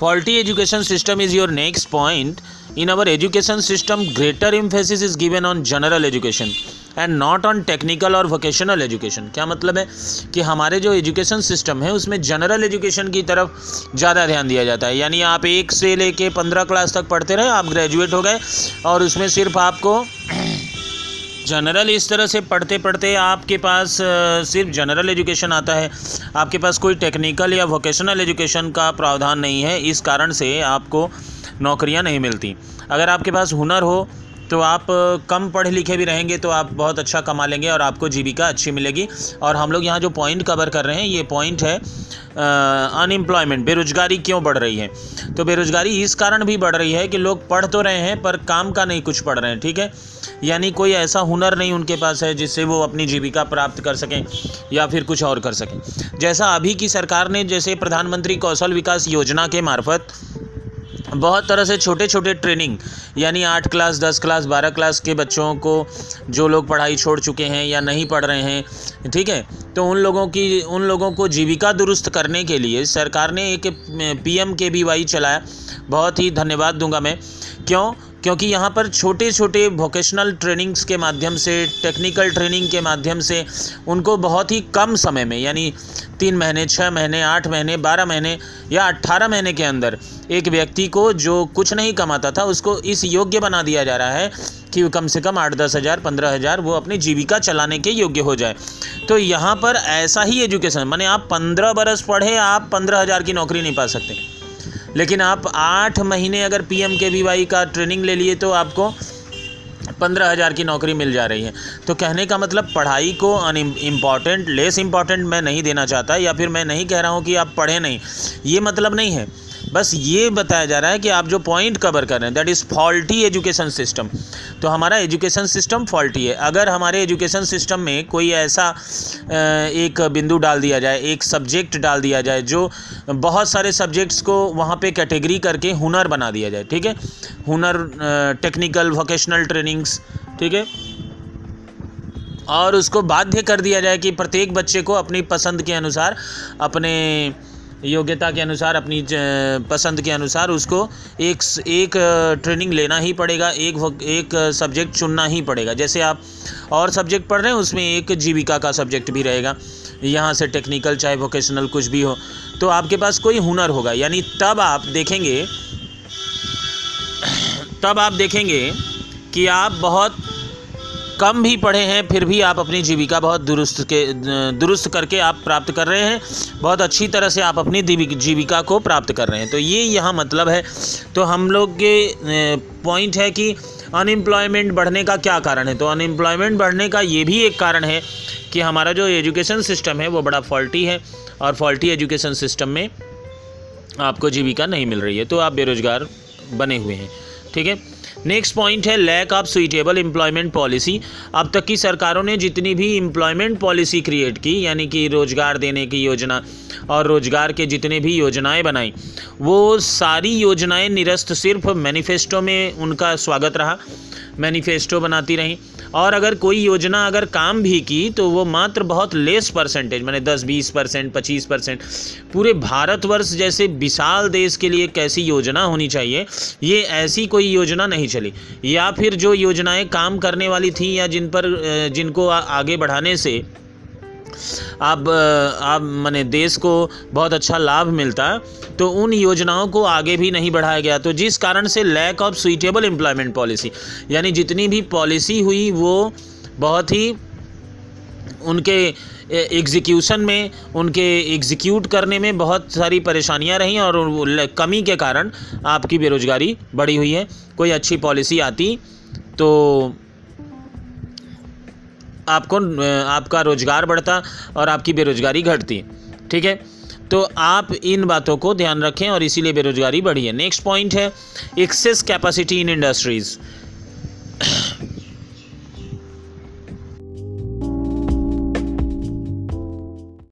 faulty education system is your next point. In our education system, greater emphasis is given on general education and not on technical और vocational education क्या मतलब है कि हमारे जो education system है, उसमें जनरल एजुकेशन की तरफ़ ज़्यादा ध्यान दिया जाता है। यानी आप एक से लेके पंद्रह क्लास तक पढ़ते रहे, आप ग्रेजुएट हो गए और उसमें सिर्फ़ आपको जनरल इस तरह से पढ़ते पढ़ते आपके पास सिर्फ़ जनरल एजुकेशन आता है। आपके पास कोई टेक्निकल या वोकेशनल एजुकेशन का प्रावधान नहीं है। इस कारण से आपको नौकरियाँ नहीं मिलती। अगर आपके पास हुनर हो तो आप कम पढ़े लिखे भी रहेंगे तो आप बहुत अच्छा कमा लेंगे और आपको जीविका अच्छी मिलेगी। और हम लोग यहाँ जो पॉइंट कवर कर रहे हैं, ये पॉइंट है अनएम्प्लॉयमेंट बेरोजगारी क्यों बढ़ रही है? तो बेरोजगारी इस कारण भी बढ़ रही है कि लोग पढ़ तो रहे हैं, पर काम का नहीं कुछ पढ़ रहे हैं, ठीक है? यानी कोई ऐसा हुनर नहीं उनके पास है जिससे वो अपनी जीविका प्राप्त कर सकें या फिर कुछ और कर सकें। जैसा अभी की सरकार ने, जैसे प्रधानमंत्री कौशल विकास योजना के मार्फत बहुत तरह से छोटे छोटे ट्रेनिंग यानी आठ क्लास दस क्लास बारह क्लास के बच्चों को जो लोग पढ़ाई छोड़ चुके हैं या नहीं पढ़ रहे हैं, ठीक है? तो उन लोगों की, उन लोगों को जीविका दुरुस्त करने के लिए सरकार ने एक P M K B Y चलाया। बहुत ही धन्यवाद दूँगा मैं। क्यों? क्योंकि यहाँ पर छोटे छोटे वोकेशनल ट्रेनिंग्स के माध्यम से टेक्निकल ट्रेनिंग के माध्यम से उनको बहुत ही कम समय में, यानी तीन महीने छः महीने, आठ महीने, बारह महीने या अट्ठारह महीने के अंदर एक व्यक्ति को जो कुछ नहीं कमाता था, उसको इस योग्य बना दिया जा रहा है कि कम से कम आठ दस हज़ार, पंद्रह हज़ार वो अपनी जीविका चलाने के योग्य हो जाए। तो यहाँ पर ऐसा ही एजुकेशन माने आप पंद्रह बरस पढ़े, आप पंद्रह हज़ार की नौकरी नहीं पा सकते। लेकिन आप आठ महीने अगर P M K V Y का ट्रेनिंग ले लिए तो आपको पंद्रह हज़ार की नौकरी मिल जा रही है। तो कहने का मतलब पढ़ाई को अन इंपॉर्टेंट लेस इंपॉर्टेंट मैं नहीं देना चाहता या फिर मैं नहीं कह रहा हूँ कि आप पढ़ें नहीं। ये मतलब नहीं है। बस ये बताया जा रहा है कि आप जो पॉइंट कवर कर रहे हैं that is faulty education system तो हमारा एजुकेशन सिस्टम फॉल्टी है. अगर हमारे एजुकेशन सिस्टम में कोई ऐसा एक बिंदु डाल दिया जाए, एक सब्जेक्ट डाल दिया जाए, जो बहुत सारे सब्जेक्ट्स को वहाँ पे कैटेगरी करके हुनर बना दिया जाए, ठीक है? हुनर टेक्निकल वोकेशनल ट्रेनिंग्स ठीक है? और उसको बाध्य कर दिया जाए कि प्रत्येक बच्चे को अपनी पसंद के अनुसार अपने योग्यता के अनुसार, अपनी पसंद के अनुसार उसको एक एक ट्रेनिंग लेना ही पड़ेगा, एक एक सब्जेक्ट चुनना ही पड़ेगा। जैसे आप और सब्जेक्ट पढ़ रहे हैं, उसमें एक जीविका का सब्जेक्ट भी रहेगा। यहाँ से टेक्निकल चाहे वोकेशनल कुछ भी हो तो आपके पास कोई हुनर होगा। यानी तब आप देखेंगे, तब आप देखेंगे कि आप बहुत कम भी पढ़े हैं, फिर भी आप अपनी जीविका बहुत दुरुस्त के, दुरुस्त करके आप प्राप्त कर रहे हैं। बहुत अच्छी तरह से आप अपनी जीविका को प्राप्त कर रहे हैं। तो ये यहाँ मतलब है। तो हम लोग के पॉइंट है कि अनएम्प्लॉयमेंट बढ़ने का क्या कारण है? तो अनएम्प्लॉयमेंट बढ़ने का ये भी एक कारण है कि हमारा जो एजुकेशन सिस्टम है, वो बड़ा फॉल्टी है और फॉल्टी एजुकेशन सिस्टम में आपको जीविका नहीं मिल रही है। तो आप बेरोज़गार बने हुए हैं। ठीक है? नेक्स्ट पॉइंट है lack of suitable employment policy अब तक की सरकारों ने जितनी भी एम्प्लॉयमेंट पॉलिसी क्रिएट की, यानी कि रोज़गार देने की योजना और रोज़गार के जितने भी योजनाएँ बनाई, वो सारी योजनाएँ निरस्त सिर्फ़ मैनिफेस्टो में उनका स्वागत रहा। मैनिफेस्टो बनाती रहीं। और अगर कोई योजना, अगर काम भी की तो वो मात्र बहुत लेस परसेंटेज मैंने दस, बीस परसेंट पच्चीस परसेंट पूरे भारतवर्ष जैसे विशाल देश के लिए कैसी योजना होनी चाहिए, ये ऐसी कोई योजना नहीं चली। या फिर जो योजनाएँ काम करने वाली थी या जिन पर जिनको आगे बढ़ाने से आप आप मैंने देश को बहुत अच्छा लाभ मिलता तो उन योजनाओं को आगे भी नहीं बढ़ाया गया। तो जिस कारण से lack of suitable employment policy यानी जितनी भी पॉलिसी हुई, वो बहुत ही उनके एग्जीक्यूशन में, उनके एग्जीक्यूट करने में बहुत सारी परेशानियाँ रहीं और कमी के कारण आपकी बेरोज़गारी बढ़ी हुई है। कोई अच्छी पॉलिसी आती तो आपको आपका रोज़गार बढ़ता और आपकी बेरोज़गारी घटती, ठीक है? तो आप इन बातों को ध्यान रखें और इसीलिए बेरोज़गारी बढ़ी है। नेक्स्ट पॉइंट है एक्सेस कैपेसिटी इन इंडस्ट्रीज़